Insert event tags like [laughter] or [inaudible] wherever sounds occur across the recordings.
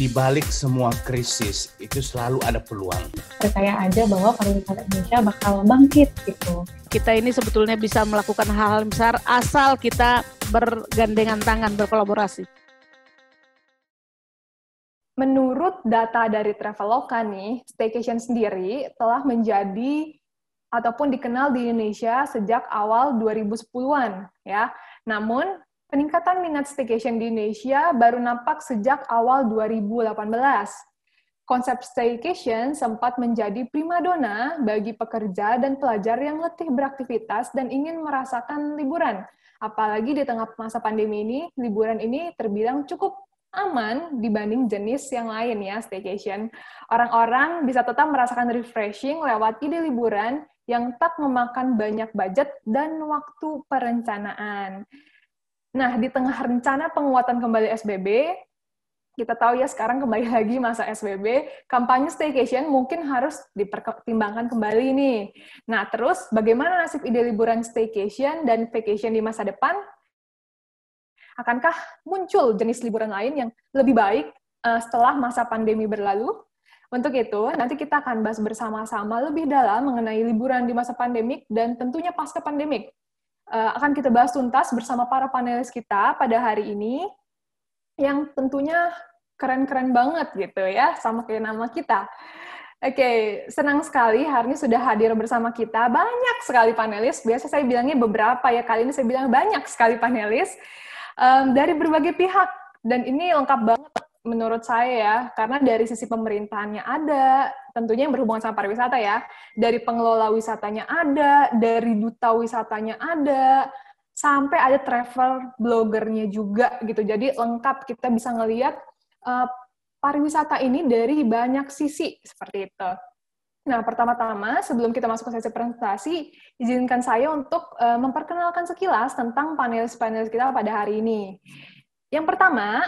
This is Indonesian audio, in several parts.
di balik semua krisis itu selalu ada peluang. Percaya aja bahwa pariwisata Indonesia bakal bangkit gitu. Kita ini sebetulnya bisa melakukan hal-hal besar asal kita bergandengan tangan, berkolaborasi. Menurut data dari Traveloka nih, staycation sendiri telah menjadi ataupun dikenal di Indonesia sejak awal 2010-an ya. Namun Peningkatan minat staycation di Indonesia baru nampak sejak awal 2018. Konsep staycation sempat menjadi primadona bagi pekerja dan pelajar yang letih beraktivitas dan ingin merasakan liburan. Apalagi di tengah masa pandemi ini, liburan ini terbilang cukup aman dibanding jenis yang lain ya, staycation. Orang-orang bisa tetap merasakan refreshing lewat ide liburan yang tak memakan banyak budget dan waktu perencanaan. Nah, di tengah rencana penguatan kembali SBB, kita tahu ya sekarang kembali [laughs] lagi masa SBB, kampanye staycation mungkin harus dipertimbangkan kembali nih. Nah, terus bagaimana nasib ide liburan staycation dan vacation di masa depan? Akankah muncul jenis liburan lain yang lebih baik uh, setelah masa pandemi berlalu? Untuk itu, nanti kita akan bahas bersama-sama lebih dalam mengenai liburan di masa pandemik dan tentunya pasca pandemik uh, akan kita bahas tuntas bersama para panelis kita pada hari ini yang tentunya keren-keren banget gitu ya, sama kayak nama kita. Oke, okay, senang sekali hari ini sudah hadir bersama kita. Banyak sekali panelis, biasa saya bilangnya beberapa ya, kali ini saya bilang banyak sekali panelis um, dari berbagai pihak. Dan ini lengkap banget menurut saya ya, karena dari sisi pemerintahannya ada, tentunya yang berhubungan sama pariwisata ya, dari pengelola wisatanya ada, dari duta wisatanya ada, sampai ada travel blogernya juga gitu. Jadi lengkap kita bisa ngelihat uh, pariwisata ini dari banyak sisi seperti itu. Nah, pertama-tama sebelum kita masuk ke sesi presentasi, izinkan saya untuk uh, memperkenalkan sekilas tentang panelis-panelis kita pada hari ini. Yang pertama,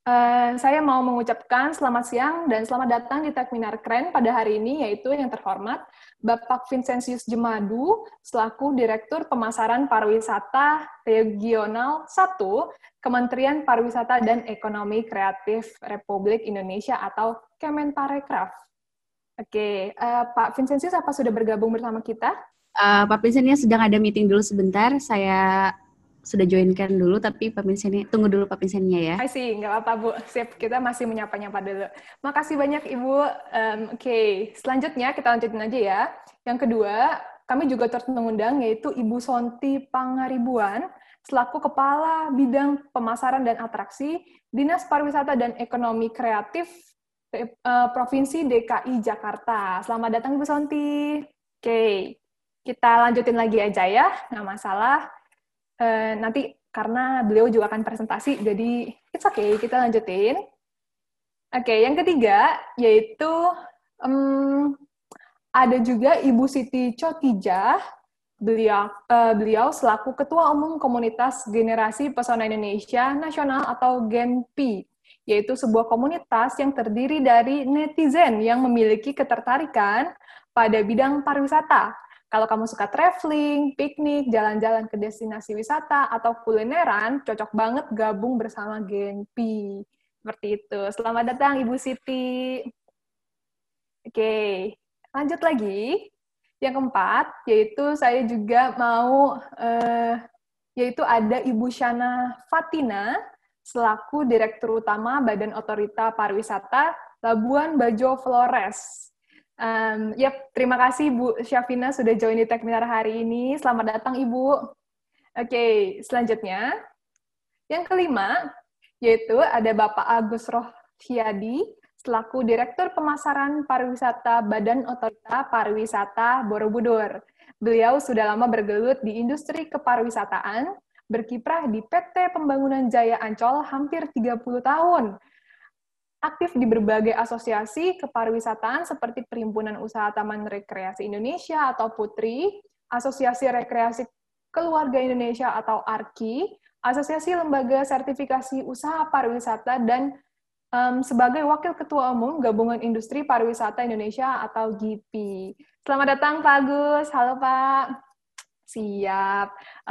Uh, saya mau mengucapkan selamat siang dan selamat datang di Tekminar Keren pada hari ini, yaitu yang terhormat Bapak Vincentius Jemadu, selaku Direktur Pemasaran Pariwisata Regional 1, Kementerian Pariwisata dan Ekonomi Kreatif Republik Indonesia atau Kemenparekraf. Oke, uh, Pak Vincentius apa sudah bergabung bersama kita? Uh, Pak Vincentius sedang ada meeting dulu sebentar, saya sudah joinkan dulu, tapi Pak Pinsennya, tunggu dulu Pak Pinsennya ya. I see, nggak apa-apa Bu. Sip, kita masih menyapa-nyapa dulu. Makasih banyak Ibu. Um, Oke, okay. selanjutnya kita lanjutin aja ya. Yang kedua, kami juga terus mengundang yaitu Ibu Sonti Pangaribuan, selaku Kepala Bidang Pemasaran dan Atraksi Dinas Pariwisata dan Ekonomi Kreatif uh, Provinsi DKI Jakarta. Selamat datang Ibu Sonti. Oke, kita lanjutin lagi aja ya, nggak masalah. Uh, nanti karena beliau juga akan presentasi, jadi it's okay, kita lanjutin. Oke, okay, yang ketiga yaitu um, ada juga Ibu Siti Cotijah, beliau, uh, beliau selaku Ketua Umum Komunitas Generasi Pesona Indonesia Nasional atau GENPI, yaitu sebuah komunitas yang terdiri dari netizen yang memiliki ketertarikan pada bidang pariwisata, kalau kamu suka traveling, piknik, jalan-jalan ke destinasi wisata, atau kulineran, cocok banget gabung bersama Genpi. Seperti itu. Selamat datang, Ibu Siti. Oke, lanjut lagi. Yang keempat, yaitu saya juga mau, uh, yaitu ada Ibu Shana Fatina, selaku Direktur Utama Badan Otorita Pariwisata Labuan Bajo Flores. Um, yep, terima kasih Bu Syafina sudah join di Tekminar hari ini. Selamat datang Ibu. Oke, selanjutnya. Yang kelima, yaitu ada Bapak Agus Rohsyadi, selaku Direktur Pemasaran Pariwisata Badan Otorita Pariwisata Borobudur. Beliau sudah lama bergelut di industri kepariwisataan, berkiprah di PT Pembangunan Jaya Ancol hampir 30 tahun, aktif di berbagai asosiasi kepariwisataan seperti Perhimpunan Usaha Taman Rekreasi Indonesia atau PUTRI, Asosiasi Rekreasi Keluarga Indonesia atau ARKI, Asosiasi Lembaga Sertifikasi Usaha Pariwisata, dan um, sebagai Wakil Ketua Umum Gabungan Industri Pariwisata Indonesia atau GIPI. Selamat datang Pak Agus. Halo Pak. Siap.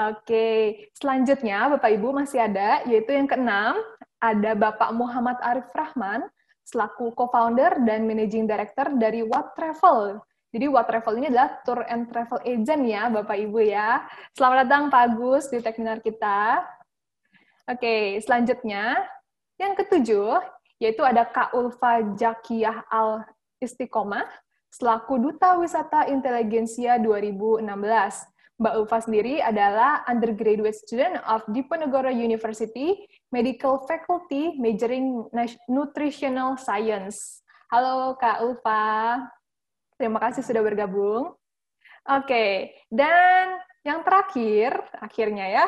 Oke. Selanjutnya Bapak Ibu masih ada, yaitu yang keenam, ada Bapak Muhammad Arif Rahman, selaku co-founder dan managing director dari What Travel. Jadi What Travel ini adalah tour and travel agent ya, Bapak Ibu ya. Selamat datang Pak Agus di webinar kita. Oke, selanjutnya yang ketujuh yaitu ada Kak Ulfa Jakiyah Al Istiqomah selaku Duta Wisata Inteligensia 2016. Mbak Ulfa sendiri adalah undergraduate student of Diponegoro University Medical Faculty majoring Nutritional Science. Halo Kak Ulfa, terima kasih sudah bergabung. Oke, dan yang terakhir, akhirnya ya,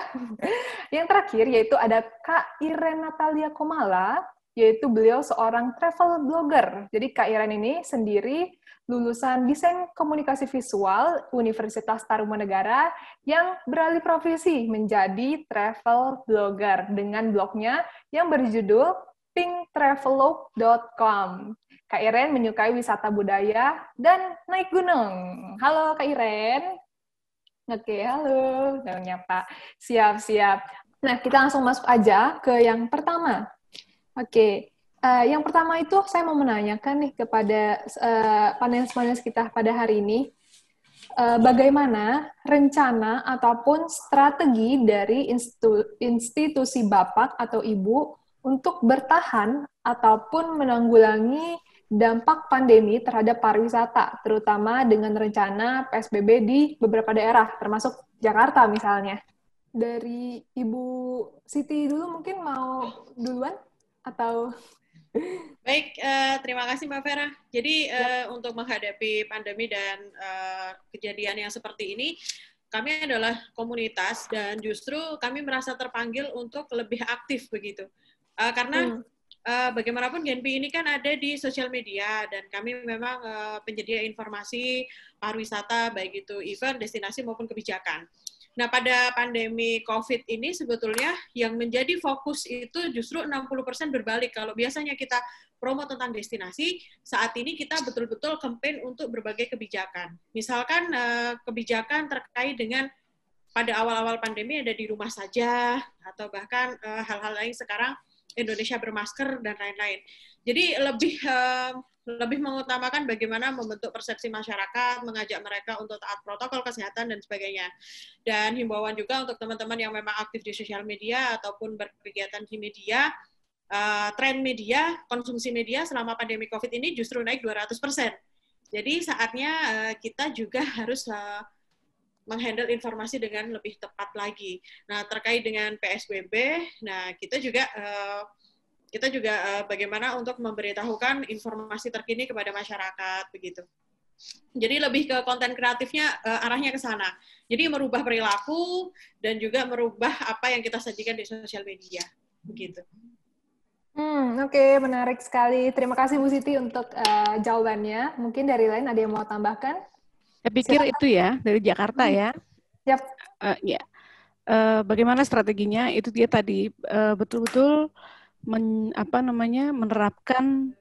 [laughs] yang terakhir yaitu ada Kak Iren Natalia Komala, yaitu beliau seorang travel blogger. Jadi Kak Iren ini sendiri lulusan Desain Komunikasi Visual Universitas Tarumanegara yang beralih profesi menjadi travel blogger dengan blognya yang berjudul pinktravelog.com. Kak Iren menyukai wisata budaya dan naik gunung. Halo Kak Iren. Oke, halo. Nyapa. Siap, siap. Nah, kita langsung masuk aja ke yang pertama. Oke, Uh, yang pertama itu saya mau menanyakan nih kepada uh, panelis-panelis kita pada hari ini, uh, bagaimana rencana ataupun strategi dari institu institusi Bapak atau Ibu untuk bertahan ataupun menanggulangi dampak pandemi terhadap pariwisata, terutama dengan rencana PSBB di beberapa daerah, termasuk Jakarta misalnya. Dari Ibu Siti dulu mungkin mau duluan atau Baik, uh, terima kasih Mbak Vera. Jadi uh, untuk menghadapi pandemi dan uh, kejadian yang seperti ini, kami adalah komunitas dan justru kami merasa terpanggil untuk lebih aktif begitu. Uh, karena hmm. uh, bagaimanapun Genpi ini kan ada di sosial media dan kami memang uh, penyedia informasi pariwisata baik itu event, destinasi maupun kebijakan. Nah, pada pandemi COVID ini sebetulnya yang menjadi fokus itu justru 60% berbalik. Kalau biasanya kita promo tentang destinasi, saat ini kita betul-betul campaign untuk berbagai kebijakan. Misalkan eh, kebijakan terkait dengan pada awal-awal pandemi ada di rumah saja, atau bahkan eh, hal-hal lain sekarang Indonesia bermasker dan lain-lain. Jadi lebih eh, lebih mengutamakan bagaimana membentuk persepsi masyarakat, mengajak mereka untuk taat protokol kesehatan dan sebagainya. Dan himbauan juga untuk teman-teman yang memang aktif di sosial media ataupun berkegiatan di media, uh, tren media, konsumsi media selama pandemi COVID ini justru naik 200%. Jadi saatnya uh, kita juga [laughs] harus uh, menghandle informasi dengan lebih tepat lagi. Nah, terkait dengan PSBB, nah kita juga uh, kita juga uh, bagaimana untuk memberitahukan informasi terkini kepada masyarakat begitu. Jadi lebih ke konten kreatifnya uh, arahnya ke sana. Jadi merubah perilaku dan juga merubah apa yang kita sajikan di sosial media begitu. Hmm, oke, okay, menarik sekali. Terima kasih Bu Siti untuk uh, jawabannya. Mungkin dari lain ada yang mau tambahkan? Saya pikir Silakan. itu ya dari Jakarta hmm. ya. Yap. Uh, ya. Uh, bagaimana strateginya? Itu dia tadi betul-betul uh, men, apa namanya menerapkan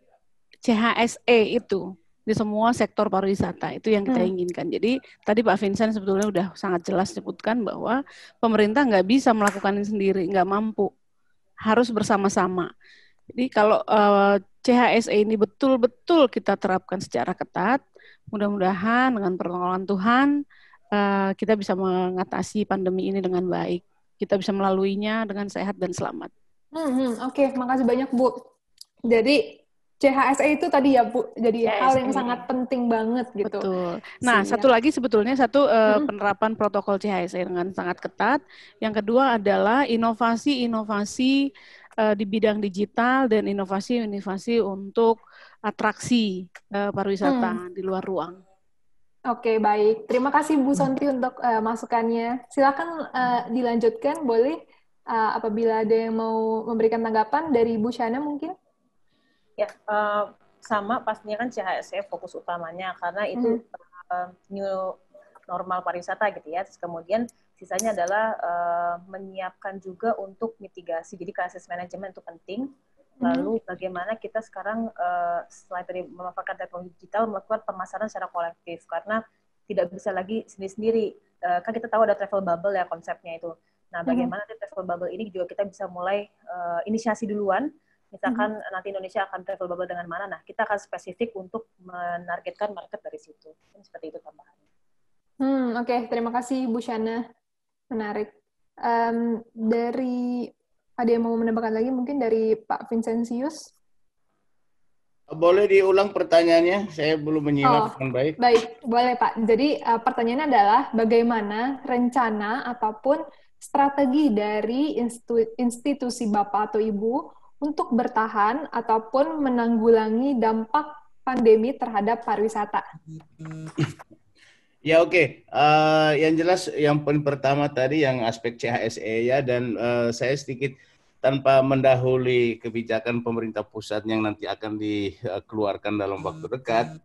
CHSE itu di semua sektor pariwisata itu yang kita hmm. inginkan. Jadi tadi Pak Vincent sebetulnya sudah sangat jelas sebutkan bahwa pemerintah nggak bisa melakukan ini sendiri, nggak mampu, harus bersama-sama. Jadi kalau uh, eh, CHSE ini betul-betul kita terapkan secara ketat, mudah-mudahan dengan pertolongan Tuhan uh, kita bisa mengatasi pandemi ini dengan baik. Kita bisa melaluinya dengan sehat dan selamat. Hmm, Oke, okay. makasih banyak Bu. Jadi CHSE itu tadi ya Bu, jadi CHSE. hal yang sangat penting banget gitu. Betul. Nah, Sehingga. satu lagi sebetulnya satu uh, hmm. penerapan protokol CHSE dengan sangat ketat. Yang kedua adalah inovasi-inovasi uh, di bidang digital dan inovasi-inovasi untuk atraksi uh, pariwisata hmm. di luar ruang. Oke, baik. Terima kasih Bu Sonti untuk uh, masukannya. Silakan uh, dilanjutkan, boleh uh, apabila ada yang mau memberikan tanggapan dari Bu Shana mungkin? Ya, uh, sama pastinya kan CHSE fokus utamanya karena itu hmm. uh, new normal pariwisata gitu ya. Terus kemudian sisanya adalah uh, menyiapkan juga untuk mitigasi. Jadi krisis manajemen itu penting. Hmm. Lalu bagaimana kita sekarang uh, selain tadi memanfaatkan teknologi digital melakukan pemasaran secara kolektif karena tidak bisa lagi sendiri-sendiri. Uh, kan kita tahu ada travel bubble ya konsepnya itu. Nah, mhm. bagaimana mm-hmm. travel bubble ini juga kita bisa mulai uh, inisiasi duluan misalkan hmm. nanti Indonesia akan travel bubble dengan mana, nah kita akan spesifik untuk menargetkan market dari situ. Seperti itu tambahannya. Hmm, Oke, okay. terima kasih Bu Shana. Menarik. Um, dari ada yang mau menambahkan lagi mungkin dari Pak Vincentius? Boleh diulang pertanyaannya? Saya belum menyimak oh, dengan baik. Baik, boleh Pak. Jadi uh, pertanyaannya adalah bagaimana rencana ataupun strategi dari institusi Bapak atau Ibu untuk bertahan ataupun menanggulangi dampak pandemi terhadap pariwisata? Ya oke, okay. uh, eh, yang jelas yang paling pertama tadi yang aspek CHSE ya dan uh, saya sedikit tanpa mendahului kebijakan pemerintah pusat yang nanti akan dikeluarkan dalam waktu dekat,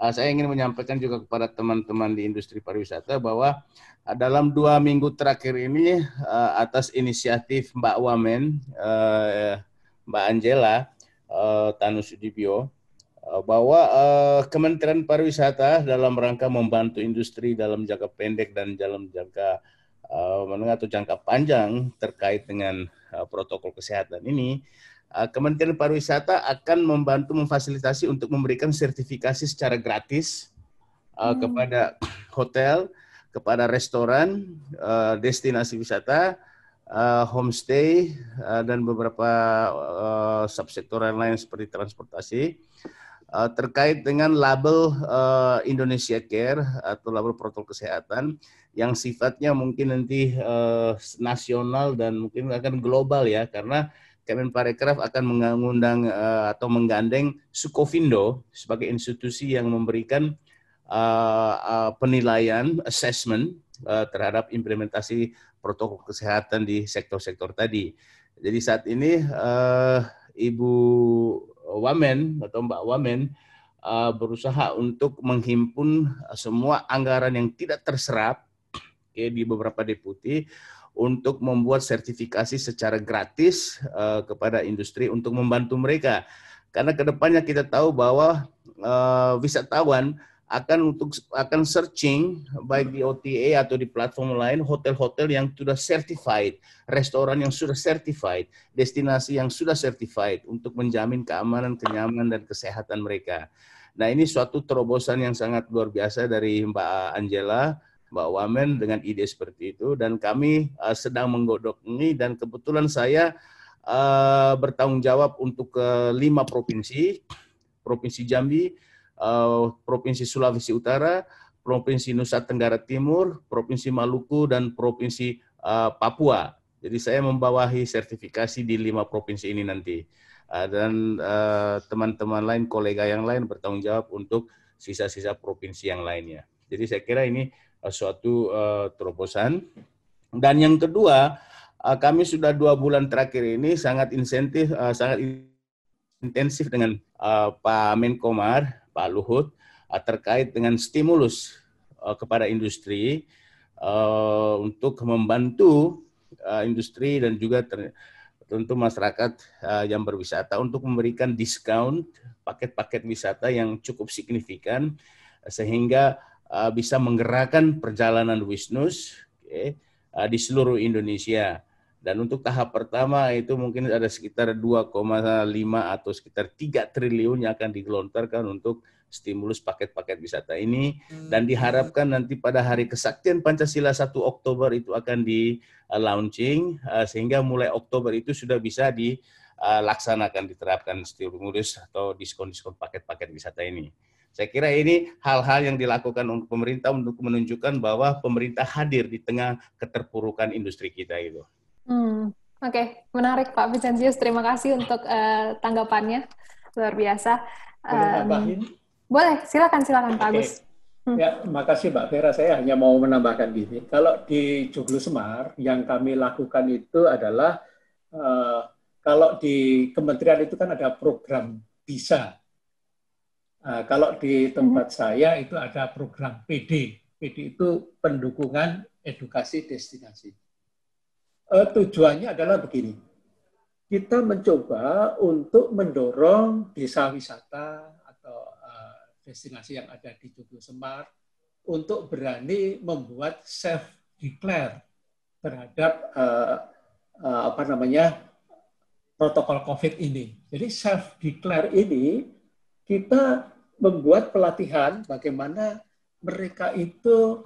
uh, saya ingin menyampaikan juga kepada teman-teman di industri pariwisata bahwa uh, dalam dua minggu terakhir ini uh, atas inisiatif Mbak Wamen, uh, Mbak Angela uh, Tanus Sudibyo, bahwa uh, Kementerian Pariwisata dalam rangka membantu industri dalam jangka pendek dan dalam jangka uh, menengah atau jangka panjang terkait dengan uh, protokol kesehatan ini, uh, Kementerian Pariwisata akan membantu memfasilitasi untuk memberikan sertifikasi secara gratis uh, hmm. kepada hotel, kepada restoran, uh, destinasi wisata, uh, homestay, uh, dan beberapa uh, subsektor lain seperti transportasi uh, terkait dengan label uh, Indonesia Care atau label protokol kesehatan yang sifatnya mungkin nanti uh, nasional dan mungkin akan global ya karena Kemenparekraf akan mengundang uh, atau menggandeng Sukovindo sebagai institusi yang memberikan uh, uh, penilaian assessment uh, terhadap implementasi protokol kesehatan di sektor-sektor tadi. Jadi saat ini uh, Ibu Wamen atau Mbak Wamen uh, berusaha untuk menghimpun semua anggaran yang tidak terserap okay, di beberapa deputi untuk membuat sertifikasi secara gratis uh, kepada industri untuk membantu mereka. Karena ke depannya kita tahu bahwa uh, wisatawan akan untuk akan searching baik di OTA atau di platform lain hotel-hotel yang sudah certified, restoran yang sudah certified, destinasi yang sudah certified untuk menjamin keamanan, kenyamanan dan kesehatan mereka. Nah, ini suatu terobosan yang sangat luar biasa dari Mbak Angela, Mbak Wamen dengan ide seperti itu dan kami uh, sedang menggodok ini dan kebetulan saya uh, bertanggung jawab untuk ke lima provinsi, Provinsi Jambi, uh, Provinsi Sulawesi Utara, Provinsi Nusa Tenggara Timur, Provinsi Maluku, dan Provinsi uh, Papua. Jadi saya membawahi sertifikasi di lima provinsi ini nanti. Uh, dan teman-teman uh, lain, kolega yang lain bertanggung jawab untuk sisa-sisa provinsi yang lainnya. Jadi saya kira ini uh, suatu uh, terobosan. Dan yang kedua, uh, kami sudah dua bulan terakhir ini sangat insentif, uh, sangat intensif dengan uh, Pak Menkomar Pak Luhut uh, terkait dengan stimulus uh, kepada industri uh, untuk membantu uh, industri dan juga ter, tentu masyarakat yang berwisata untuk memberikan diskon paket-paket wisata yang cukup signifikan sehingga uh, bisa menggerakkan perjalanan bisnis okay, uh, di seluruh Indonesia. Dan untuk tahap pertama itu mungkin ada sekitar 2,5 atau sekitar 3 triliun yang akan digelontorkan untuk stimulus paket-paket wisata ini dan diharapkan nanti pada hari kesaktian Pancasila 1 Oktober itu akan di launching uh, sehingga mulai Oktober itu sudah bisa dilaksanakan diterapkan stimulus atau diskon-diskon paket-paket wisata ini. Saya kira ini hal-hal yang dilakukan untuk pemerintah untuk menunjukkan bahwa pemerintah hadir di tengah keterpurukan industri kita itu. Hmm, Oke, okay. menarik Pak Vincentius. Terima kasih untuk uh, tanggapannya. Luar biasa. Boleh um, Boleh, silakan, silakan Pak Agus. Hmm. Ya, makasih Mbak Vera. Saya hanya mau menambahkan gini. Kalau di Joglo Semar, yang kami lakukan itu adalah, uh, kalau di kementerian itu kan ada program BISA. Uh, kalau di tempat hmm. saya itu ada program PD. PD itu pendukungan edukasi destinasi uh, tujuannya adalah begini. Kita mencoba untuk mendorong desa wisata atau uh, destinasi yang ada di Joglo Semar untuk berani membuat self declare terhadap uh, uh, apa namanya protokol COVID ini. Jadi self declare ini kita membuat pelatihan bagaimana mereka itu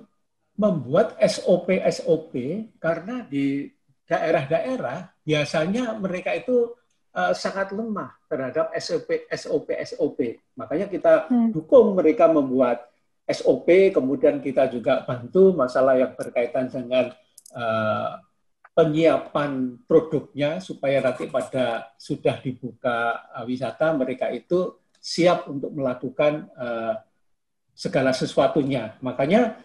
membuat SOP-SOP karena di daerah-daerah biasanya mereka itu uh, sangat lemah terhadap SOP SOP SOP. Makanya kita hmm. dukung mereka membuat SOP, kemudian kita juga bantu masalah yang berkaitan dengan uh, penyiapan produknya supaya nanti pada sudah dibuka uh, wisata mereka itu siap untuk melakukan uh, segala sesuatunya. Makanya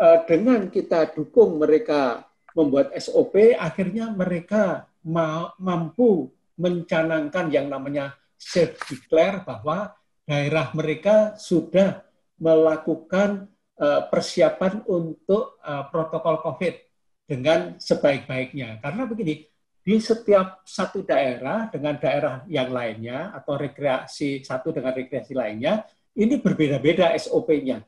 uh, dengan kita dukung mereka membuat SOP, akhirnya mereka ma mampu mencanangkan yang namanya self declare bahwa daerah mereka sudah melakukan uh, persiapan untuk uh, protokol COVID dengan sebaik-baiknya. Karena begini, di setiap satu daerah dengan daerah yang lainnya atau rekreasi satu dengan rekreasi lainnya, ini berbeda-beda SOP-nya.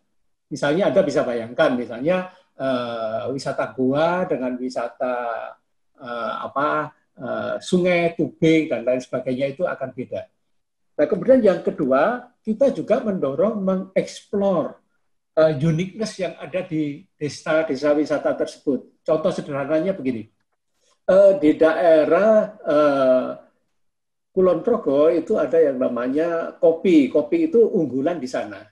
Misalnya Anda bisa bayangkan, misalnya uh, wisata gua dengan wisata uh, apa uh, sungai, tubing dan lain sebagainya itu akan beda. Nah, kemudian yang kedua, kita juga mendorong mengeksplor uh, uniqueness yang ada di desa-desa wisata tersebut. Contoh sederhananya begini, uh, di daerah uh, Kulon Progo itu ada yang namanya kopi. Kopi itu unggulan di sana.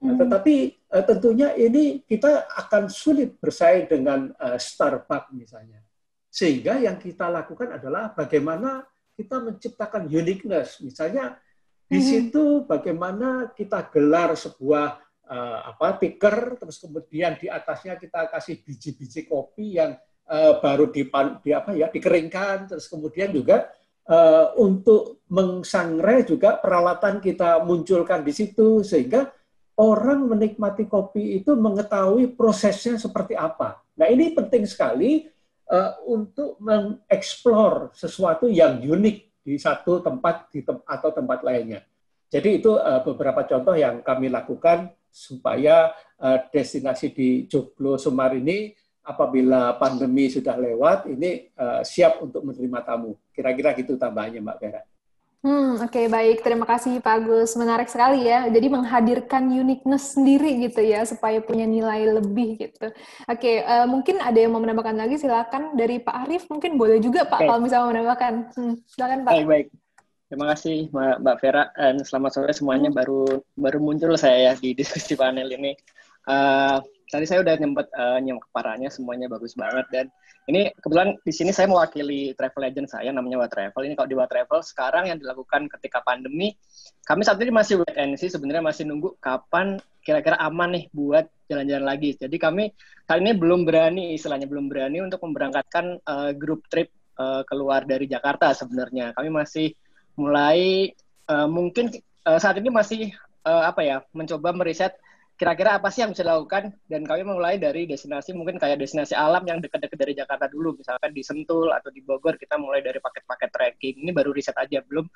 Nah, hmm. tetapi uh, tentunya ini kita akan sulit bersaing dengan uh, Starbucks misalnya. Sehingga yang kita lakukan adalah bagaimana kita menciptakan uniqueness. Misalnya di hmm. situ bagaimana kita gelar sebuah uh, apa tiker, terus kemudian di atasnya kita kasih biji-biji kopi yang uh, baru dipan, di apa ya dikeringkan, terus kemudian juga uh, untuk mengsangrai juga peralatan kita munculkan di situ sehingga orang menikmati kopi itu mengetahui prosesnya seperti apa. Nah ini penting sekali uh, untuk mengeksplor sesuatu yang unik di satu tempat di tem atau tempat lainnya. Jadi itu uh, beberapa contoh yang kami lakukan supaya uh, destinasi di Joglo Sumar ini apabila pandemi sudah lewat ini uh, siap untuk menerima tamu. Kira-kira gitu tambahannya Mbak Vera. Hmm, oke okay, baik. Terima kasih Pak Agus. Menarik sekali ya. Jadi menghadirkan uniqueness sendiri gitu ya supaya punya nilai lebih gitu. Oke, okay, uh, mungkin ada yang mau menambahkan lagi silakan dari Pak Arif mungkin boleh juga Pak okay. kalau misalnya mau menambahkan. Hmm, silakan Pak. Baik, baik. Terima kasih Mbak, Mbak Vera dan selamat sore semuanya hmm. baru baru muncul saya ya di [laughs] diskusi panel ini. Uh, tadi saya udah nyempet uh, nyimak parahnya semuanya bagus banget dan ini kebetulan di sini saya mewakili travel agent saya namanya Wat Travel. Ini kalau di Travel sekarang yang dilakukan ketika pandemi, kami saat ini masih wait and see sebenarnya masih nunggu kapan kira-kira aman nih buat jalan-jalan lagi. Jadi kami kali ini belum berani istilahnya belum berani untuk memberangkatkan uh, grup trip uh, keluar dari Jakarta sebenarnya. Kami masih mulai uh, mungkin uh, saat ini masih uh, apa ya mencoba meriset kira-kira apa sih yang bisa dilakukan? Dan kami mulai dari destinasi mungkin kayak destinasi alam yang dekat-dekat dari Jakarta dulu. Misalkan di Sentul atau di Bogor kita mulai dari paket-paket trekking ini baru riset aja belum.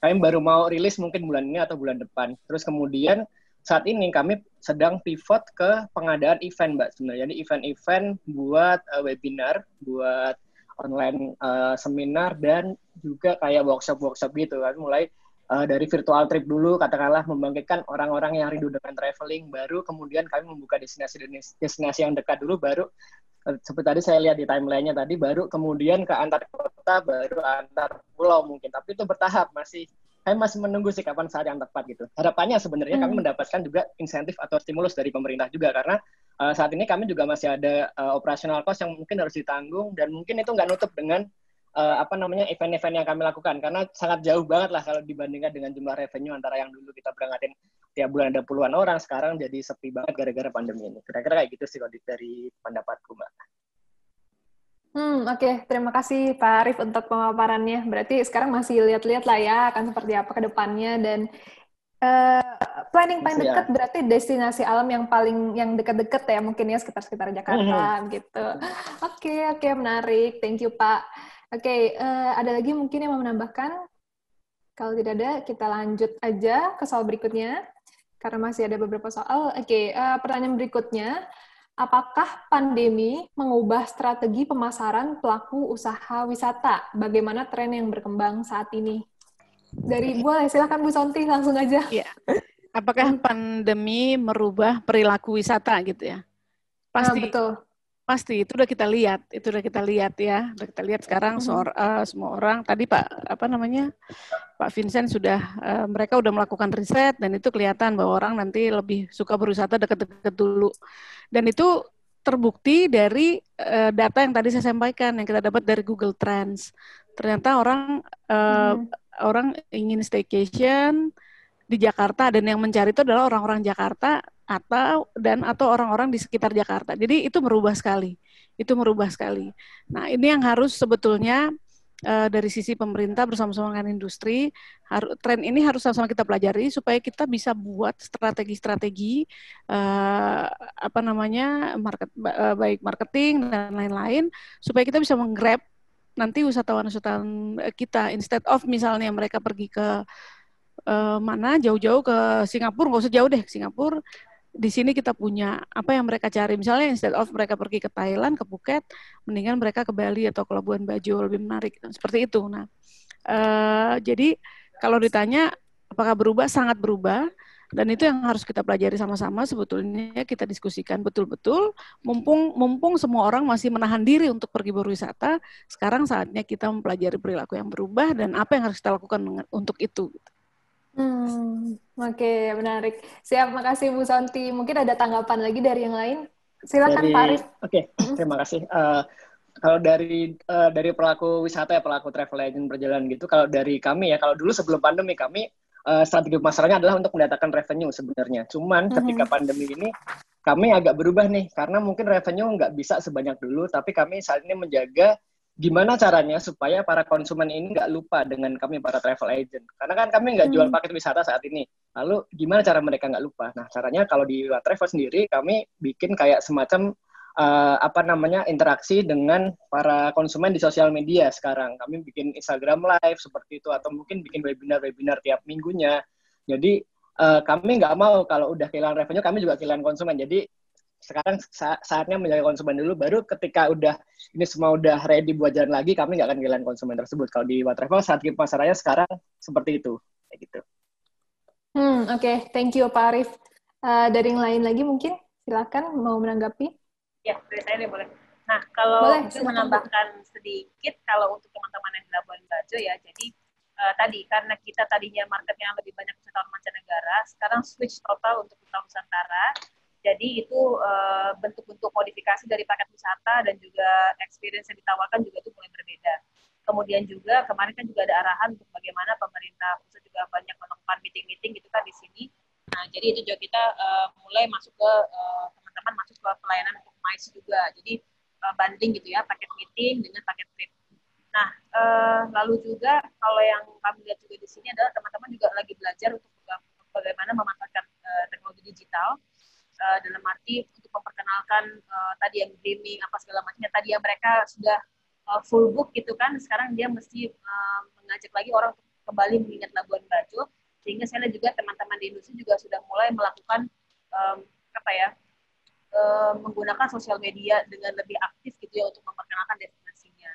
Kami baru mau rilis mungkin bulan ini atau bulan depan. Terus kemudian saat ini kami sedang pivot ke pengadaan event mbak sebenarnya. Jadi event-event buat uh, webinar buat online uh, seminar dan juga kayak workshop-workshop gitu kan. Mulai uh, dari virtual trip dulu katakanlah membangkitkan orang-orang yang rindu dengan traveling baru kemudian kami membuka destinasi destinasi yang dekat dulu baru uh, seperti tadi saya lihat di timelinenya tadi baru kemudian ke antar kota baru antar pulau mungkin tapi itu bertahap masih kami masih menunggu sih kapan saat yang tepat gitu harapannya sebenarnya hmm. kami mendapatkan juga insentif atau stimulus dari pemerintah juga karena uh, saat ini kami juga masih ada uh, operasional cost yang mungkin harus ditanggung dan mungkin itu nggak nutup dengan uh, apa namanya event-event yang kami lakukan karena sangat jauh banget lah kalau dibandingkan dengan jumlah revenue antara yang dulu kita berangkatin tiap bulan ada puluhan orang sekarang jadi sepi banget gara-gara pandemi ini. Kira-kira kayak gitu sih kalau dari pendapatku, Mbak. Hmm, oke. Okay. Terima kasih Pak Arif untuk pemaparannya. Berarti sekarang masih lihat-lihat lah ya akan seperti apa ke depannya dan uh, planning paling dekat ya. berarti destinasi alam yang paling yang dekat-dekat ya mungkin ya sekitar-sekitar Jakarta mm -hmm. gitu. Oke, okay, oke okay, menarik. Thank you Pak. Oke, okay, uh, eh, ada lagi mungkin yang mau menambahkan? Kalau tidak ada, kita lanjut aja ke soal berikutnya. Karena masih ada beberapa soal. Oke, okay, uh, eh, pertanyaan berikutnya. apakah pandemi mengubah strategi pemasaran pelaku usaha wisata? Bagaimana tren yang berkembang saat ini? Dari gue, silakan Bu Sonti, langsung aja. Ya. Apakah pandemi merubah perilaku wisata gitu ya? Pasti. Nah, betul. Pasti itu udah kita lihat, itu udah kita lihat ya, udah kita lihat sekarang seor, uh, semua orang. Tadi Pak apa namanya Pak Vincent sudah uh, mereka udah melakukan riset dan itu kelihatan bahwa orang nanti lebih suka berwisata dekat-dekat dulu. Dan itu terbukti dari uh, data yang tadi saya sampaikan yang kita dapat dari Google Trends. Ternyata orang uh, mm-hmm. orang ingin staycation di Jakarta dan yang mencari itu adalah orang-orang Jakarta atau dan atau orang-orang di sekitar Jakarta. Jadi itu merubah sekali. Itu merubah sekali. Nah, ini yang harus sebetulnya uh, dari sisi pemerintah bersama-sama dengan industri, harus tren ini harus sama-sama kita pelajari supaya kita bisa buat strategi-strategi uh, apa namanya market uh, baik marketing dan lain-lain supaya kita bisa menggrab nanti wisatawan-wisatawan kita instead of misalnya mereka pergi ke uh, mana jauh-jauh ke Singapura nggak usah jauh deh ke Singapura di sini kita punya apa yang mereka cari. Misalnya instead of mereka pergi ke Thailand, ke Phuket, mendingan mereka ke Bali atau ke Labuan Bajo lebih menarik. Seperti itu. Nah, uh, jadi kalau ditanya apakah berubah, sangat berubah. Dan itu yang harus kita pelajari sama-sama sebetulnya kita diskusikan betul-betul. Mumpung mumpung semua orang masih menahan diri untuk pergi berwisata, sekarang saatnya kita mempelajari perilaku yang berubah dan apa yang harus kita lakukan untuk itu. Hmm, oke, okay, menarik. Siap, makasih Bu Santi. Mungkin ada tanggapan lagi dari yang lain? Silakan dari, Pak Arif. Oke, okay, terima kasih. Uh, kalau dari uh, dari pelaku wisata ya pelaku travel agent perjalanan gitu, kalau dari kami ya, kalau dulu sebelum pandemi kami uh, strategi pemasarannya adalah untuk mendatangkan revenue sebenarnya. Cuman mm-hmm. ketika pandemi ini kami agak berubah nih, karena mungkin revenue nggak bisa sebanyak dulu, tapi kami saat ini menjaga gimana caranya supaya para konsumen ini nggak lupa dengan kami para travel agent karena kan kami nggak jual hmm. paket wisata saat ini lalu gimana cara mereka nggak lupa nah caranya kalau di travel sendiri kami bikin kayak semacam uh, apa namanya interaksi dengan para konsumen di sosial media sekarang. Kami bikin Instagram live seperti itu atau mungkin bikin webinar-webinar tiap minggunya. Jadi uh, kami nggak mau kalau udah kehilangan revenue kami juga kehilangan konsumen. Jadi sekarang sa saatnya menjaga konsumen dulu. Baru ketika udah ini semua udah ready buat jalan lagi kami nggak akan kehilangan konsumen tersebut. Kalau di What Travel saat pasarannya sekarang seperti itu. Kayak gitu. Hmm oke. Okay. thank you Pak Arif. Uh, dari yang lain lagi mungkin? Silakan mau menanggapi ya dari saya nih boleh nah kalau boleh, menambahkan sedikit kalau untuk teman-teman yang di Labuan Bajo ya jadi uh, tadi karena kita tadinya marketnya lebih banyak wisatawan mancanegara sekarang switch total untuk wisatawan Nusantara jadi itu uh, bentuk-bentuk modifikasi dari paket wisata dan juga experience yang ditawarkan juga itu mulai berbeda. Kemudian juga kemarin kan juga ada arahan untuk bagaimana pemerintah pusat juga banyak melakukan meeting-meeting gitu kan di sini. Nah, jadi itu juga kita uh, mulai masuk ke teman teman-teman masuk ke pelayanan untuk MICE juga. Jadi uh, bundling gitu ya, paket meeting dengan paket trip. Nah, uh, lalu juga kalau yang kami lihat juga di sini adalah teman-teman juga lagi belajar untuk bagaimana memanfaatkan uh, teknologi digital uh, dalam arti untuk memperkenalkan uh, tadi yang dreaming apa segala macamnya tadi yang mereka sudah uh, full book gitu kan sekarang dia mesti uh, mengajak lagi orang untuk kembali mengingat Labuan Bajo sehingga saya lihat juga teman-teman di industri juga sudah mulai melakukan um, apa ya uh, menggunakan sosial media dengan lebih aktif gitu ya untuk memperkenalkan destinasinya.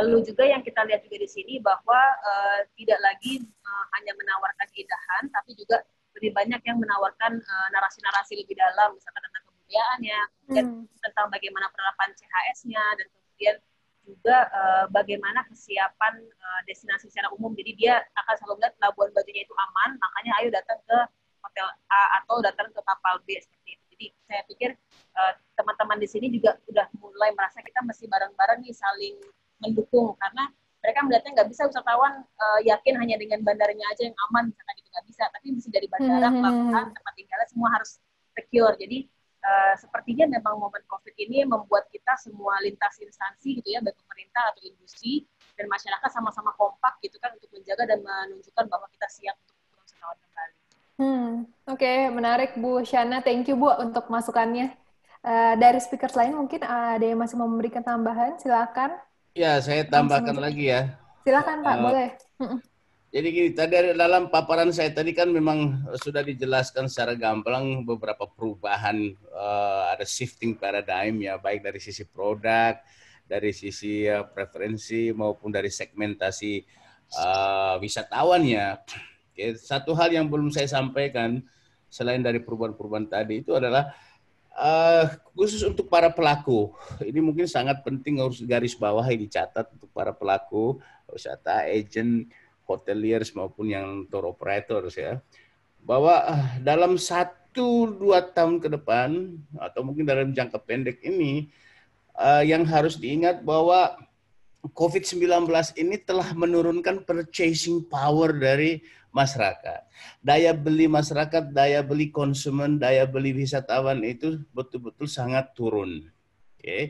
Lalu juga yang kita lihat juga di sini bahwa uh, tidak lagi uh, hanya menawarkan keindahan, tapi juga lebih banyak yang menawarkan uh, narasi-narasi lebih dalam, misalkan tentang kebudayaannya, kemudian hmm. tentang bagaimana penerapan CHS-nya, dan kemudian juga uh, bagaimana kesiapan uh, destinasi secara umum. Jadi dia akan selalu melihat Labuan Bajonya itu aman, makanya ayo datang ke hotel A atau datang ke kapal B seperti itu. Jadi saya pikir teman-teman uh, di sini juga sudah mulai merasa kita mesti bareng-bareng nih saling mendukung karena mereka melihatnya nggak bisa wisatawan uh, yakin hanya dengan bandaranya aja yang aman misalkan itu nggak bisa tapi mesti dari bandara hmm. pelabuhan tempat tinggalnya semua harus secure jadi uh, sepertinya memang momen covid ini membuat kita semua lintas instansi gitu ya baik pemerintah atau industri dan masyarakat sama-sama kompak gitu kan untuk menjaga dan menunjukkan bahwa kita siap untuk wisatawan kembali. Hmm, oke okay, menarik Bu Shana, thank you Bu untuk masukannya. Uh, dari speaker lain mungkin ada yang masih mau memberikan tambahan, silakan. Ya, saya tambahkan lagi ya. Silakan Pak, uh, boleh. Jadi gini, tadi dalam paparan saya tadi kan memang sudah dijelaskan secara gamblang beberapa perubahan, uh, ada shifting paradigm ya, baik dari sisi produk, dari sisi uh, preferensi maupun dari segmentasi uh, wisatawannya. Oke, satu hal yang belum saya sampaikan selain dari perubahan-perubahan tadi itu adalah uh, khusus untuk para pelaku. Ini mungkin sangat penting harus garis bawahi dicatat untuk para pelaku wisata, agent, hoteliers maupun yang tour operators ya bahwa ah, dalam satu dua tahun ke depan atau mungkin dalam jangka pendek ini uh, yang harus diingat bahwa COVID-19 ini telah menurunkan purchasing power dari masyarakat. Daya beli masyarakat, daya beli konsumen, daya beli wisatawan itu betul-betul sangat turun. Oke. Okay.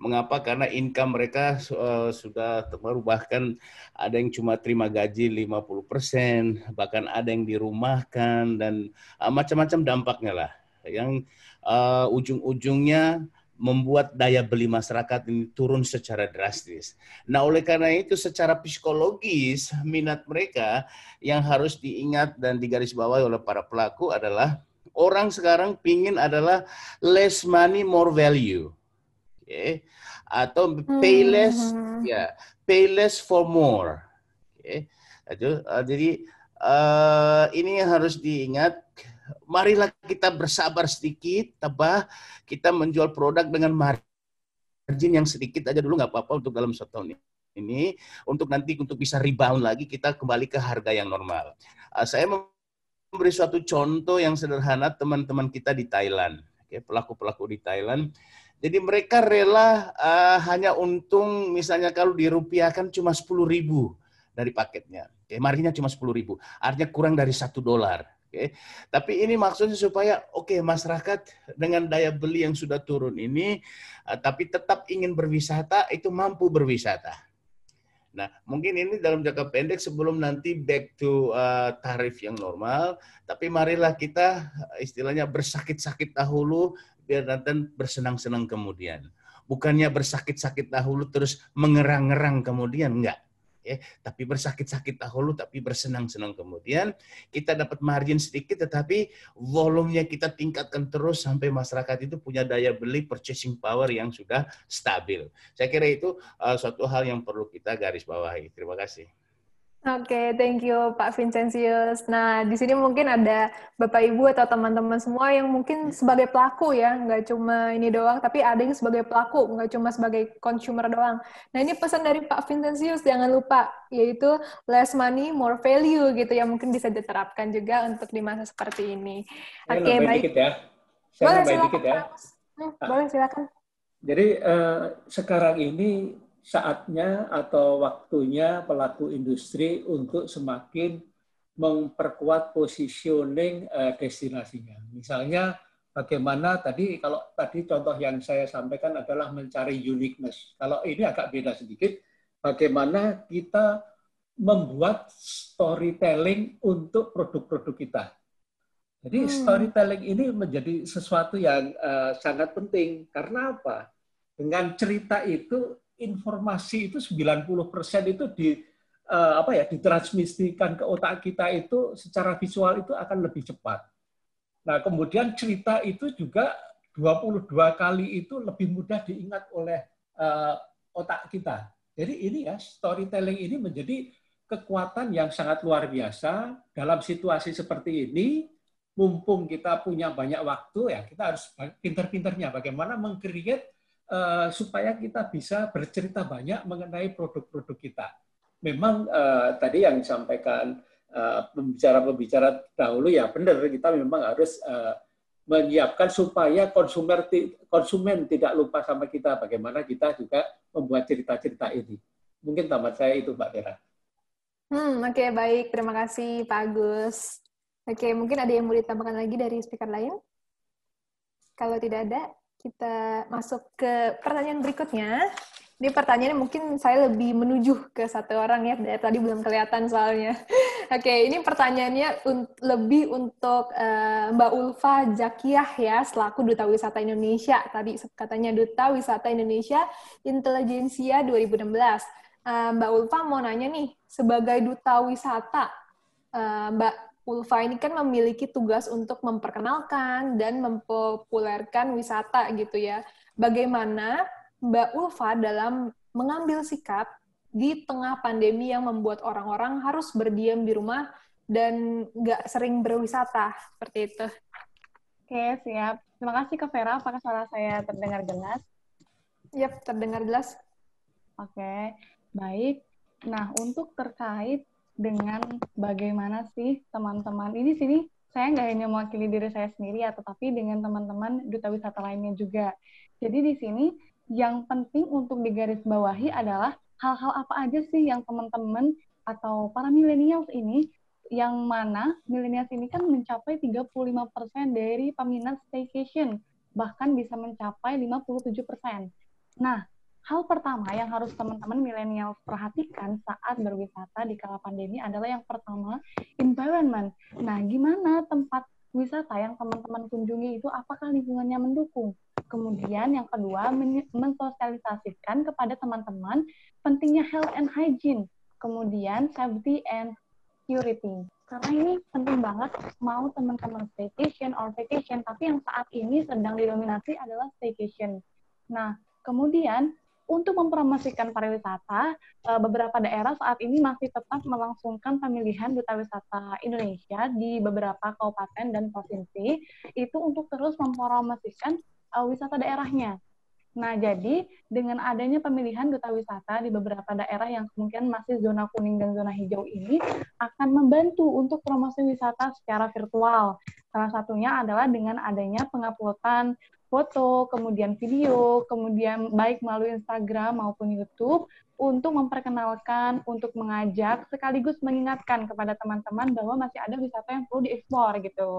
Mengapa? Karena income mereka uh, sudah bahkan ada yang cuma terima gaji 50%, bahkan ada yang dirumahkan dan uh, macam-macam dampaknya lah. Yang uh, ujung-ujungnya membuat daya beli masyarakat ini turun secara drastis. Nah, oleh karena itu secara psikologis minat mereka yang harus diingat dan digarisbawahi oleh para pelaku adalah orang sekarang pingin adalah less money more value okay. atau pay less hmm. ya pay less for more okay. Uh, jadi uh, ini yang harus diingat marilah kita bersabar sedikit tabah kita menjual produk dengan margin yang sedikit aja dulu nggak apa-apa untuk dalam satu tahun ini untuk nanti untuk bisa rebound lagi kita kembali ke harga yang normal uh, saya memberi suatu contoh yang sederhana teman-teman kita di Thailand pelaku-pelaku di Thailand jadi mereka rela uh, hanya untung misalnya kalau dirupiahkan cuma 10 ribu dari paketnya. Oke, marginnya cuma 10 ribu. Artinya kurang dari satu dolar. Oke, tapi ini maksudnya supaya oke okay, masyarakat dengan daya beli yang sudah turun ini, uh, tapi tetap ingin berwisata itu mampu berwisata. Nah, mungkin ini dalam jangka pendek sebelum nanti back to uh, tarif yang normal, tapi marilah kita istilahnya bersakit-sakit dahulu biar nanti bersenang-senang kemudian. Bukannya bersakit-sakit dahulu terus mengerang-ngerang kemudian, enggak. Ya, tapi bersakit-sakit dahulu tapi bersenang-senang kemudian kita dapat margin sedikit tetapi volumenya kita tingkatkan terus sampai masyarakat itu punya daya beli purchasing power yang sudah stabil. Saya kira itu uh, suatu hal yang perlu kita garis bawahi. Terima kasih. Oke, okay, thank you Pak Vincentius. Nah, di sini mungkin ada Bapak Ibu atau teman-teman semua yang mungkin sebagai pelaku ya, nggak cuma ini doang, tapi ada yang sebagai pelaku, nggak cuma sebagai consumer doang. Nah, ini pesan dari Pak Vincentius, jangan lupa, yaitu less money, more value gitu ya, mungkin bisa diterapkan juga untuk di masa seperti ini. Oke, okay, baik. Dikit ya. Saya boleh, silakan. Dikit ya. Hmm, boleh, silakan. Jadi, uh, sekarang ini saatnya atau waktunya pelaku industri untuk semakin memperkuat positioning uh, destinasinya. Misalnya bagaimana tadi kalau tadi contoh yang saya sampaikan adalah mencari uniqueness. Kalau ini agak beda sedikit, bagaimana kita membuat storytelling untuk produk-produk kita. Jadi hmm. storytelling ini menjadi sesuatu yang uh, sangat penting karena apa? Dengan cerita itu informasi itu 90% itu di uh, apa ya ditransmisikan ke otak kita itu secara visual itu akan lebih cepat. Nah, kemudian cerita itu juga 22 kali itu lebih mudah diingat oleh uh, otak kita. Jadi ini ya storytelling ini menjadi kekuatan yang sangat luar biasa dalam situasi seperti ini. Mumpung kita punya banyak waktu ya kita harus pinter-pinternya bagaimana mengcreate uh, supaya kita bisa bercerita banyak mengenai produk-produk kita. Memang uh, tadi yang disampaikan uh, pembicara-pembicara dahulu ya benar kita memang harus uh, menyiapkan supaya konsumer konsumen tidak lupa sama kita bagaimana kita juga membuat cerita-cerita ini. Mungkin tamat saya itu Mbak Tera. Hmm, oke okay, baik. Terima kasih Pak Agus. Oke, okay, mungkin ada yang mau ditambahkan lagi dari speaker lain? Kalau tidak ada, kita masuk ke pertanyaan berikutnya. Ini pertanyaannya mungkin saya lebih menuju ke satu orang ya, dari tadi belum kelihatan soalnya. [laughs] Oke, ini pertanyaannya un lebih untuk uh, Mbak Ulfa Jakiah ya, selaku Duta Wisata Indonesia. Tadi katanya Duta Wisata Indonesia Intelijensia 2016. uh, Mbak Ulfa mau nanya nih, sebagai duta wisata, uh, Mbak Ulfa ini kan memiliki tugas untuk memperkenalkan dan mempopulerkan wisata gitu ya. Bagaimana Mbak Ulfa dalam mengambil sikap di tengah pandemi yang membuat orang-orang harus berdiam di rumah dan nggak sering berwisata seperti itu. Oke, siap. Terima kasih ke Vera. Apakah suara saya terdengar jelas? Yap, terdengar jelas. Oke, baik. Nah, untuk terkait dengan bagaimana sih teman-teman ini sini saya nggak hanya mewakili diri saya sendiri ya, tetapi dengan teman-teman duta wisata lainnya juga. Jadi di sini yang penting untuk digarisbawahi adalah hal-hal apa aja sih yang teman-teman atau para milenials ini yang mana milenials ini kan mencapai 35% dari peminat staycation, bahkan bisa mencapai 57%. Nah, hal pertama yang harus teman-teman milenial perhatikan saat berwisata di kala pandemi adalah yang pertama, environment. Nah, gimana tempat wisata yang teman-teman kunjungi itu apakah lingkungannya mendukung? Kemudian yang kedua, mensosialisasikan kepada teman-teman pentingnya health and hygiene. Kemudian safety and security. Karena ini penting banget mau teman-teman staycation or vacation, tapi yang saat ini sedang didominasi adalah staycation. Nah, kemudian untuk mempromosikan pariwisata, eh, beberapa daerah saat ini masih tetap melangsungkan pemilihan duta wisata Indonesia di beberapa kabupaten dan provinsi itu untuk terus mempromosikan uh, wisata daerahnya. Nah, jadi dengan adanya pemilihan duta wisata di beberapa daerah yang kemungkinan masih zona kuning dan zona hijau ini akan membantu untuk promosi wisata secara virtual. Salah satunya adalah dengan adanya penguploadan foto, kemudian video, kemudian baik melalui Instagram maupun YouTube untuk memperkenalkan, untuk mengajak, sekaligus mengingatkan kepada teman-teman bahwa masih ada wisata yang perlu dieksplor gitu.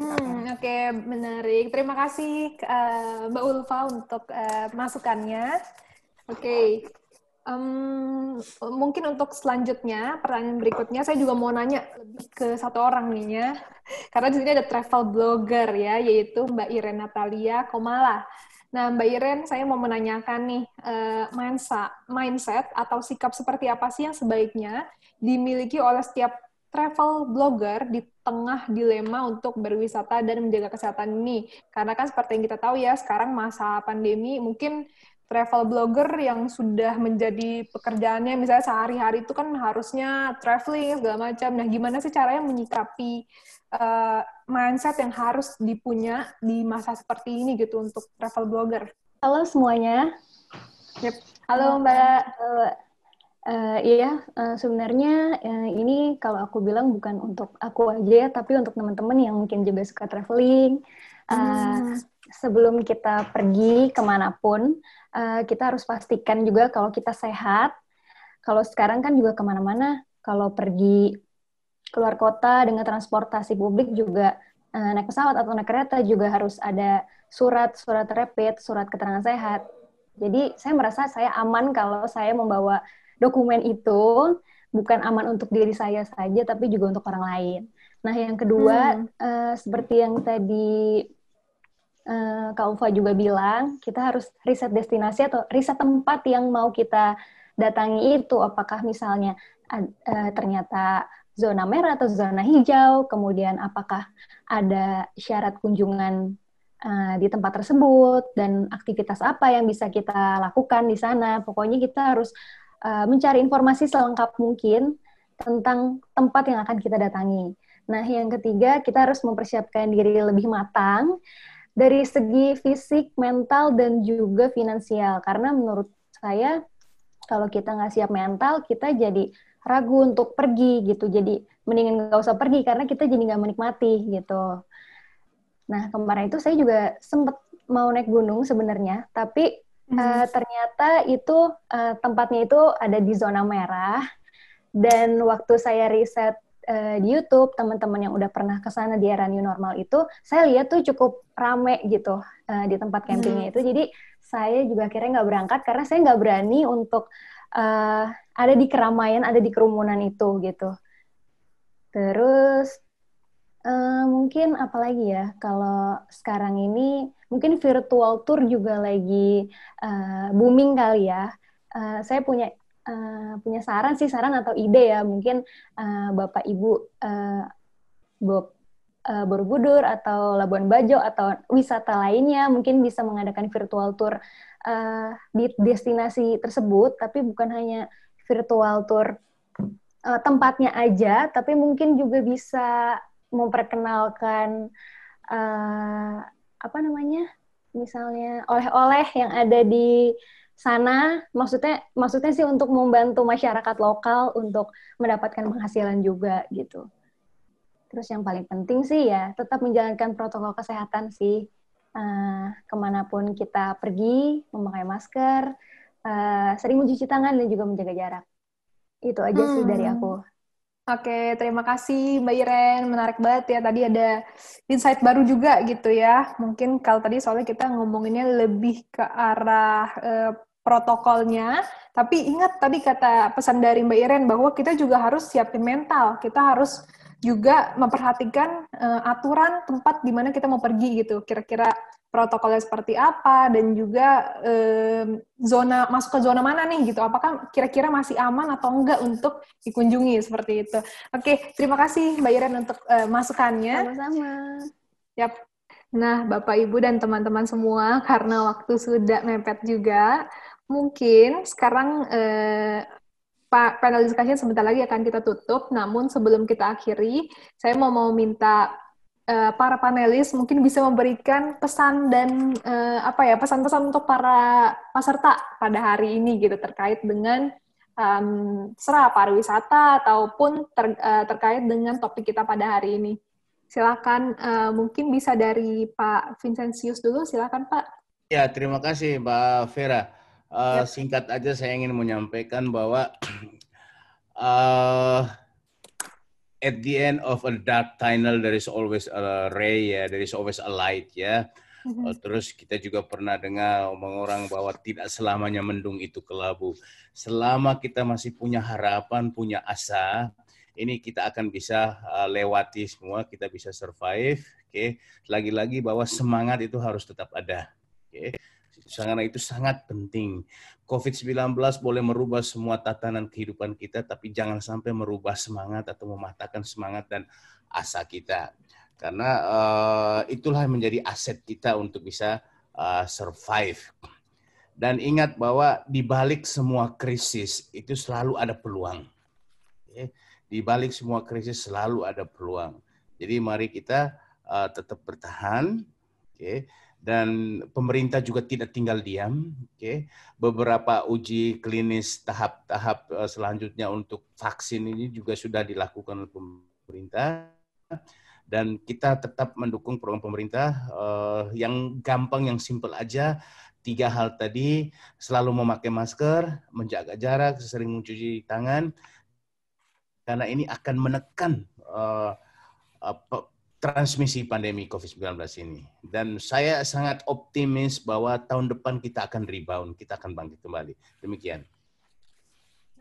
Hmm, Oke, okay, menarik. Terima kasih uh, Mbak Ulfa untuk uh, masukannya. Oke. Um, mungkin untuk selanjutnya, pertanyaan berikutnya, saya juga mau nanya lebih ke satu orang nih ya, karena di sini ada travel blogger ya, yaitu Mbak Iren Natalia Komala. Nah, Mbak Iren, saya mau menanyakan nih, uh, mindset atau sikap seperti apa sih yang sebaiknya dimiliki oleh setiap travel blogger di tengah dilema untuk berwisata dan menjaga kesehatan ini. Karena kan seperti yang kita tahu ya, sekarang masa pandemi mungkin travel blogger yang sudah menjadi pekerjaannya misalnya sehari-hari itu kan harusnya traveling segala macam. Nah, gimana sih caranya menyikapi uh, mindset yang harus dipunya di masa seperti ini gitu untuk travel blogger? Halo semuanya. Yep. Halo Mbak. Halo. Uh, iya, uh, sebenarnya uh, ini kalau aku bilang bukan untuk aku aja, tapi untuk teman-teman yang mungkin juga suka traveling. Uh, hmm. Sebelum kita pergi ke mana pun, uh, kita harus pastikan juga kalau kita sehat. Kalau sekarang kan juga ke mana-mana, kalau pergi keluar kota dengan transportasi publik juga uh, naik pesawat atau naik kereta juga harus ada surat, surat rapid, surat keterangan sehat. Jadi saya merasa saya aman kalau saya membawa dokumen itu bukan aman untuk diri saya saja, tapi juga untuk orang lain. Nah, yang kedua, hmm. uh, seperti yang tadi uh, Kak Ufa juga bilang, kita harus riset destinasi atau riset tempat yang mau kita datangi itu. Apakah misalnya uh, ternyata zona merah atau zona hijau, kemudian apakah ada syarat kunjungan uh, di tempat tersebut, dan aktivitas apa yang bisa kita lakukan di sana. Pokoknya kita harus mencari informasi selengkap mungkin tentang tempat yang akan kita datangi. Nah, yang ketiga, kita harus mempersiapkan diri lebih matang dari segi fisik, mental, dan juga finansial. Karena menurut saya, kalau kita nggak siap mental, kita jadi ragu untuk pergi gitu. Jadi mendingan nggak usah pergi karena kita jadi nggak menikmati gitu. Nah, kemarin itu saya juga sempat mau naik gunung sebenarnya, tapi Uh, ternyata itu uh, tempatnya itu ada di zona merah dan waktu saya riset uh, di YouTube teman-teman yang udah pernah ke sana di era new normal itu saya lihat tuh cukup rame gitu uh, di tempat campingnya hmm. itu jadi saya juga akhirnya nggak berangkat karena saya nggak berani untuk uh, ada di keramaian ada di kerumunan itu gitu terus uh, mungkin apalagi ya kalau sekarang ini mungkin virtual tour juga lagi uh, booming kali ya. uh, saya punya uh, punya saran sih saran atau ide ya. Mungkin uh, bapak ibu uh, Bob Borobudur atau Labuan Bajo atau wisata lainnya mungkin bisa mengadakan virtual tour uh, di destinasi tersebut, tapi bukan hanya virtual tour uh, tempatnya aja, tapi mungkin juga bisa memperkenalkan uh, apa namanya, misalnya oleh-oleh yang ada di sana maksudnya maksudnya sih untuk membantu masyarakat lokal untuk mendapatkan penghasilan juga gitu. Terus yang paling penting sih ya tetap menjalankan protokol kesehatan sih. Uh, ke mana pun kita pergi, memakai masker, uh, sering mencuci tangan dan juga menjaga jarak. Itu aja hmm. sih dari aku. Oke, terima kasih Mbak Iren. Menarik banget ya. Tadi ada insight baru juga gitu ya. Mungkin kalau tadi soalnya kita ngomonginnya lebih ke arah uh, protokolnya. Tapi ingat tadi kata pesan dari Mbak Iren bahwa kita juga harus siapin mental. Kita harus juga memperhatikan uh, aturan tempat di mana kita mau pergi gitu. Kira-kira protokolnya seperti apa dan juga uh, zona masuk ke zona mana nih gitu. Apakah kira-kira masih aman atau enggak untuk dikunjungi seperti itu. Oke, terima kasih Mbak Iren untuk uh, masukannya. Sama-sama. Yap. Nah, Bapak Ibu dan teman-teman semua, karena waktu sudah mepet juga, mungkin sekarang eh, panel discussion sebentar lagi akan kita tutup. Namun sebelum kita akhiri, saya mau mau minta uh, para panelis mungkin bisa memberikan pesan dan uh, apa ya pesan-pesan untuk para peserta pada hari ini gitu terkait dengan um, serah pariwisata ataupun ter, uh, terkait dengan topik kita pada hari ini. Silakan uh, mungkin bisa dari Pak Vincentius dulu. Silakan Pak. Ya terima kasih Mbak Vera. Uh, Singkat aja saya ingin menyampaikan bahwa uh, [clears throat] at the end of a dark tunnel there is always a ray ya, there is always a light ya. Mm-hmm. Uh, terus kita juga pernah dengar omong orang bahwa tidak selamanya mendung itu kelabu. Selama kita masih punya harapan, punya asa, ini kita akan bisa uh, lewati semua, kita bisa survive. Oke, okay? lagi-lagi bahwa semangat itu harus tetap ada. Oke. Okay? Karena itu sangat penting. COVID-19 boleh merubah semua tatanan kehidupan kita, tapi jangan sampai merubah semangat atau mematahkan semangat dan asa kita. Karena uh, itulah yang menjadi aset kita untuk bisa uh, survive. Dan ingat bahwa di balik semua krisis itu selalu ada peluang. Okay? Di balik semua krisis selalu ada peluang. Jadi mari kita uh, tetap bertahan. Okay? Dan pemerintah juga tidak tinggal diam. Okay. Beberapa uji klinis tahap-tahap eh, selanjutnya untuk vaksin ini juga sudah dilakukan oleh pemerintah dan kita tetap mendukung program pemerintah uh, yang gampang, yang simple aja. Tiga hal tadi, selalu memakai masker, menjaga jarak, sering mencuci tangan, karena ini akan menekan uh, transmisi pandemi COVID-19 ini. Dan saya sangat optimis bahwa tahun depan kita akan rebound, kita akan bangkit kembali. Demikian.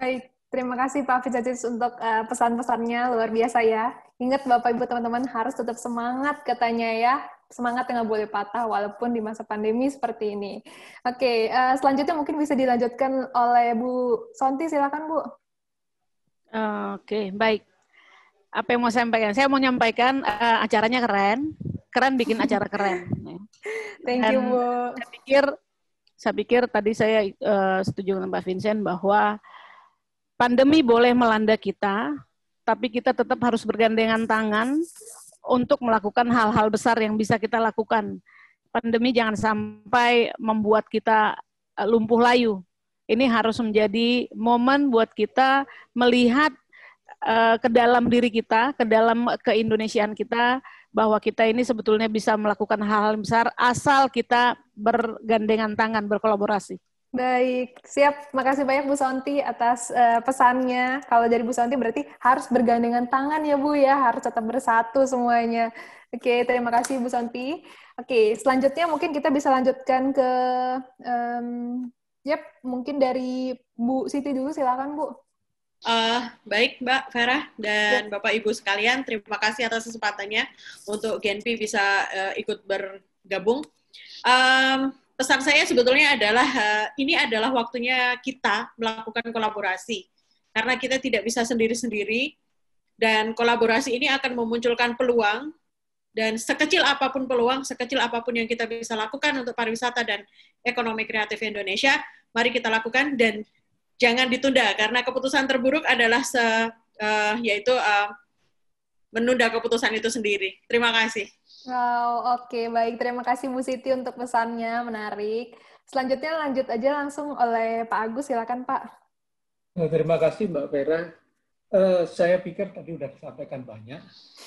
Baik, terima kasih Pak Fizatis untuk uh, pesan-pesannya luar biasa ya. Ingat Bapak Ibu teman-teman harus tetap semangat katanya ya. Semangat yang nggak boleh patah walaupun di masa pandemi seperti ini. Oke, uh, selanjutnya mungkin bisa dilanjutkan oleh Bu Sonti, silakan Bu. Oke, baik apa yang mau saya sampaikan? Saya mau menyampaikan uh, acaranya keren, keren bikin acara keren. [laughs] Thank you, Bu. Saya pikir, saya pikir tadi saya uh, setuju dengan Pak Vincent bahwa pandemi boleh melanda kita, tapi kita tetap harus bergandengan tangan untuk melakukan hal-hal besar yang bisa kita lakukan. Pandemi jangan sampai membuat kita eh, lumpuh layu. Ini harus menjadi momen buat kita melihat uh, ke dalam diri kita, ke dalam keindonesiaan kita, bahwa kita ini sebetulnya bisa melakukan hal-hal besar asal kita bergandengan tangan, berkolaborasi. Baik, siap. Makasih banyak Bu Sonti atas uh, pesannya. Kalau dari Bu Sonti berarti harus bergandengan tangan ya Bu ya, harus tetap bersatu semuanya. Oke, terima kasih Bu Sonti. Oke, selanjutnya mungkin kita bisa lanjutkan ke, um, yep, mungkin dari Bu Siti dulu, silakan Bu. Uh, baik Mbak Vera dan ya. Bapak Ibu sekalian, terima kasih atas kesempatannya untuk Genpi bisa uh, ikut bergabung. Um, pesan saya sebetulnya adalah uh, ini adalah waktunya kita melakukan kolaborasi karena kita tidak bisa sendiri-sendiri dan kolaborasi ini akan memunculkan peluang dan sekecil apa pun peluang, sekecil apa pun yang kita bisa lakukan untuk pariwisata dan ekonomi kreatif Indonesia, mari kita lakukan dan jangan ditunda karena keputusan terburuk adalah se, uh, yaitu uh, menunda keputusan itu sendiri. Terima kasih. Wow, oke okay, baik. Terima kasih Bu Siti untuk pesannya, menarik. Selanjutnya lanjut aja langsung oleh Pak Agus, silakan Pak. Nah, terima kasih Mbak Vera. Uh, saya pikir tadi sudah disampaikan banyak.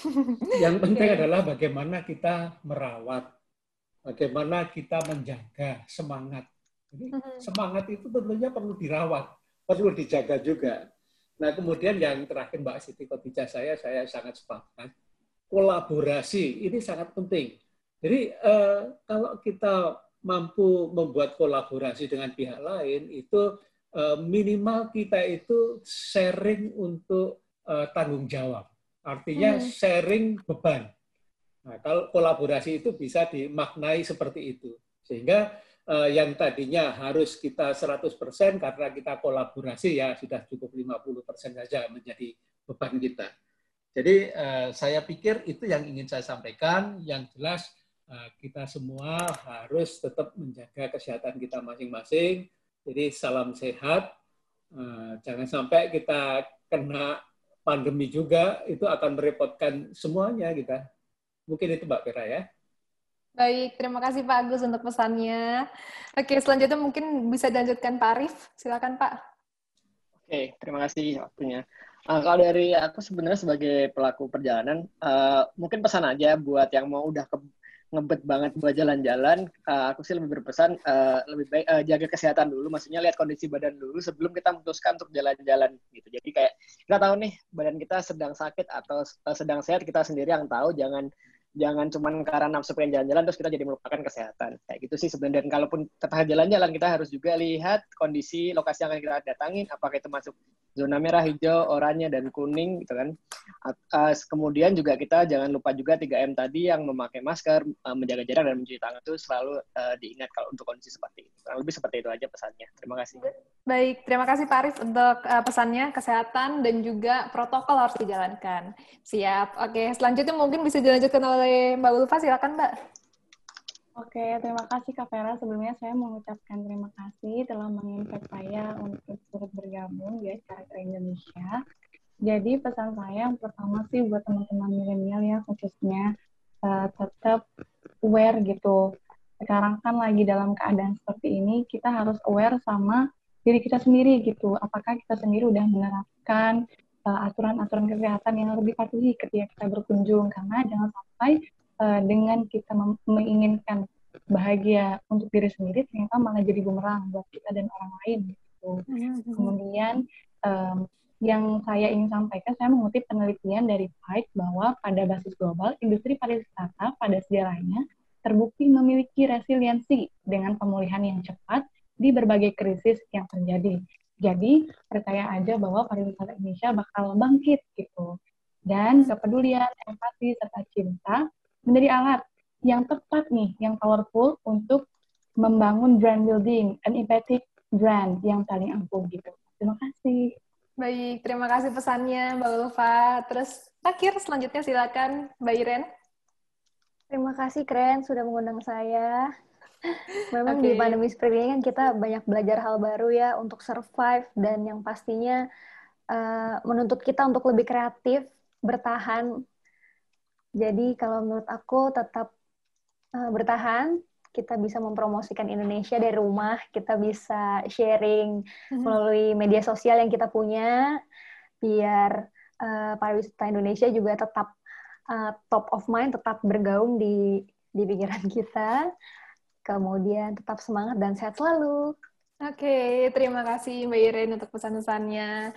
[laughs] Yang penting okay. adalah bagaimana kita merawat, bagaimana kita menjaga semangat. Jadi mm-hmm. semangat itu tentunya perlu dirawat, perlu dijaga juga. Nah kemudian yang terakhir Mbak Siti Khotijah saya, saya sangat sepakat. Kolaborasi ini sangat penting. Jadi uh, kalau kita mampu membuat kolaborasi dengan pihak lain itu Eh, minimal kita itu sharing untuk uh, tanggung jawab. Artinya hmm. sharing beban. Nah, kalau kolaborasi itu bisa dimaknai seperti itu. Sehingga yang tadinya harus kita 100% karena kita kolaborasi ya sudah cukup 50% saja menjadi beban kita. Jadi uh, saya pikir itu yang ingin saya sampaikan. Yang jelas uh, kita semua harus tetap menjaga kesehatan kita masing-masing jadi salam sehat. Eh, jangan sampai kita kena pandemi juga, itu akan merepotkan semuanya kita. Mungkin itu Mbak Vera ya. Baik, terima kasih Pak Agus untuk pesannya. Oke, selanjutnya mungkin bisa dilanjutkan Pak Arif. Silakan Pak. Oke, terima kasih waktunya. Uh, kalau dari aku sebenarnya sebagai pelaku perjalanan, uh, mungkin pesan aja buat yang mau udah ke ngebet banget buat jalan-jalan, uh, aku sih lebih berpesan uh, lebih baik uh, jaga kesehatan dulu, maksudnya lihat kondisi badan dulu sebelum kita memutuskan untuk jalan-jalan gitu. Jadi kayak kita tahu nih badan kita sedang sakit atau uh, sedang sehat kita sendiri yang tahu, jangan jangan cuma karena nafsu pengen jalan-jalan terus kita jadi melupakan kesehatan kayak gitu sih sebenarnya dan kalaupun tetap jalan-jalan kita harus juga lihat kondisi lokasi yang akan kita datangin apakah itu masuk zona merah, hijau, oranye, dan kuning gitu kan. Uh, kemudian juga kita jangan lupa juga 3M tadi yang memakai masker, uh, menjaga jarak dan mencuci tangan itu selalu uh, diingat kalau untuk kondisi seperti itu. Kurang lebih seperti itu aja pesannya. Terima kasih. Baik, terima kasih Pak Arif untuk pesannya kesehatan dan juga protokol harus dijalankan. Siap. Oke, selanjutnya mungkin bisa dilanjutkan oleh Mbak Ulfa. Silakan Mbak. Oke, terima kasih Kak Vera. Sebelumnya saya mengucapkan terima kasih telah menginvite saya untuk turut bergabung di Karakter Indonesia. Jadi pesan saya yang pertama sih buat teman-teman milenial ya khususnya uh, tetap aware gitu. Sekarang kan lagi dalam keadaan seperti ini, kita harus aware sama diri kita sendiri gitu. Apakah kita sendiri udah menerapkan uh, aturan-aturan kesehatan yang lebih dipatuhi ketika kita berkunjung karena jangan sampai uh, dengan kita menginginkan bahagia untuk diri sendiri ternyata malah jadi bumerang buat kita dan orang lain gitu. Mm-hmm. Kemudian um, yang saya ingin sampaikan, saya mengutip penelitian dari Pike bahwa pada basis global, industri pariwisata pada sejarahnya terbukti memiliki resiliensi dengan pemulihan yang cepat di berbagai krisis yang terjadi. Jadi, percaya aja bahwa pariwisata Indonesia bakal bangkit gitu. Dan kepedulian, empati, serta cinta menjadi alat yang tepat nih, yang powerful untuk membangun brand building, an empathic brand yang saling ampuh gitu. Terima kasih. Baik, terima kasih pesannya Mbak Ulfa. Terus akhir selanjutnya silakan Mbak Iren. Terima kasih keren sudah mengundang saya. Memang okay. di pandemi seperti ini kan kita banyak belajar hal baru ya untuk survive dan yang pastinya uh, menuntut kita untuk lebih kreatif, bertahan jadi kalau menurut aku tetap uh, bertahan, kita bisa mempromosikan Indonesia dari rumah, kita bisa sharing mm-hmm. melalui media sosial yang kita punya, biar uh, pariwisata Indonesia juga tetap uh, top of mind, tetap bergaung di di pikiran kita. Kemudian tetap semangat dan sehat selalu. Oke, terima kasih Mbak Iren untuk pesan-pesannya.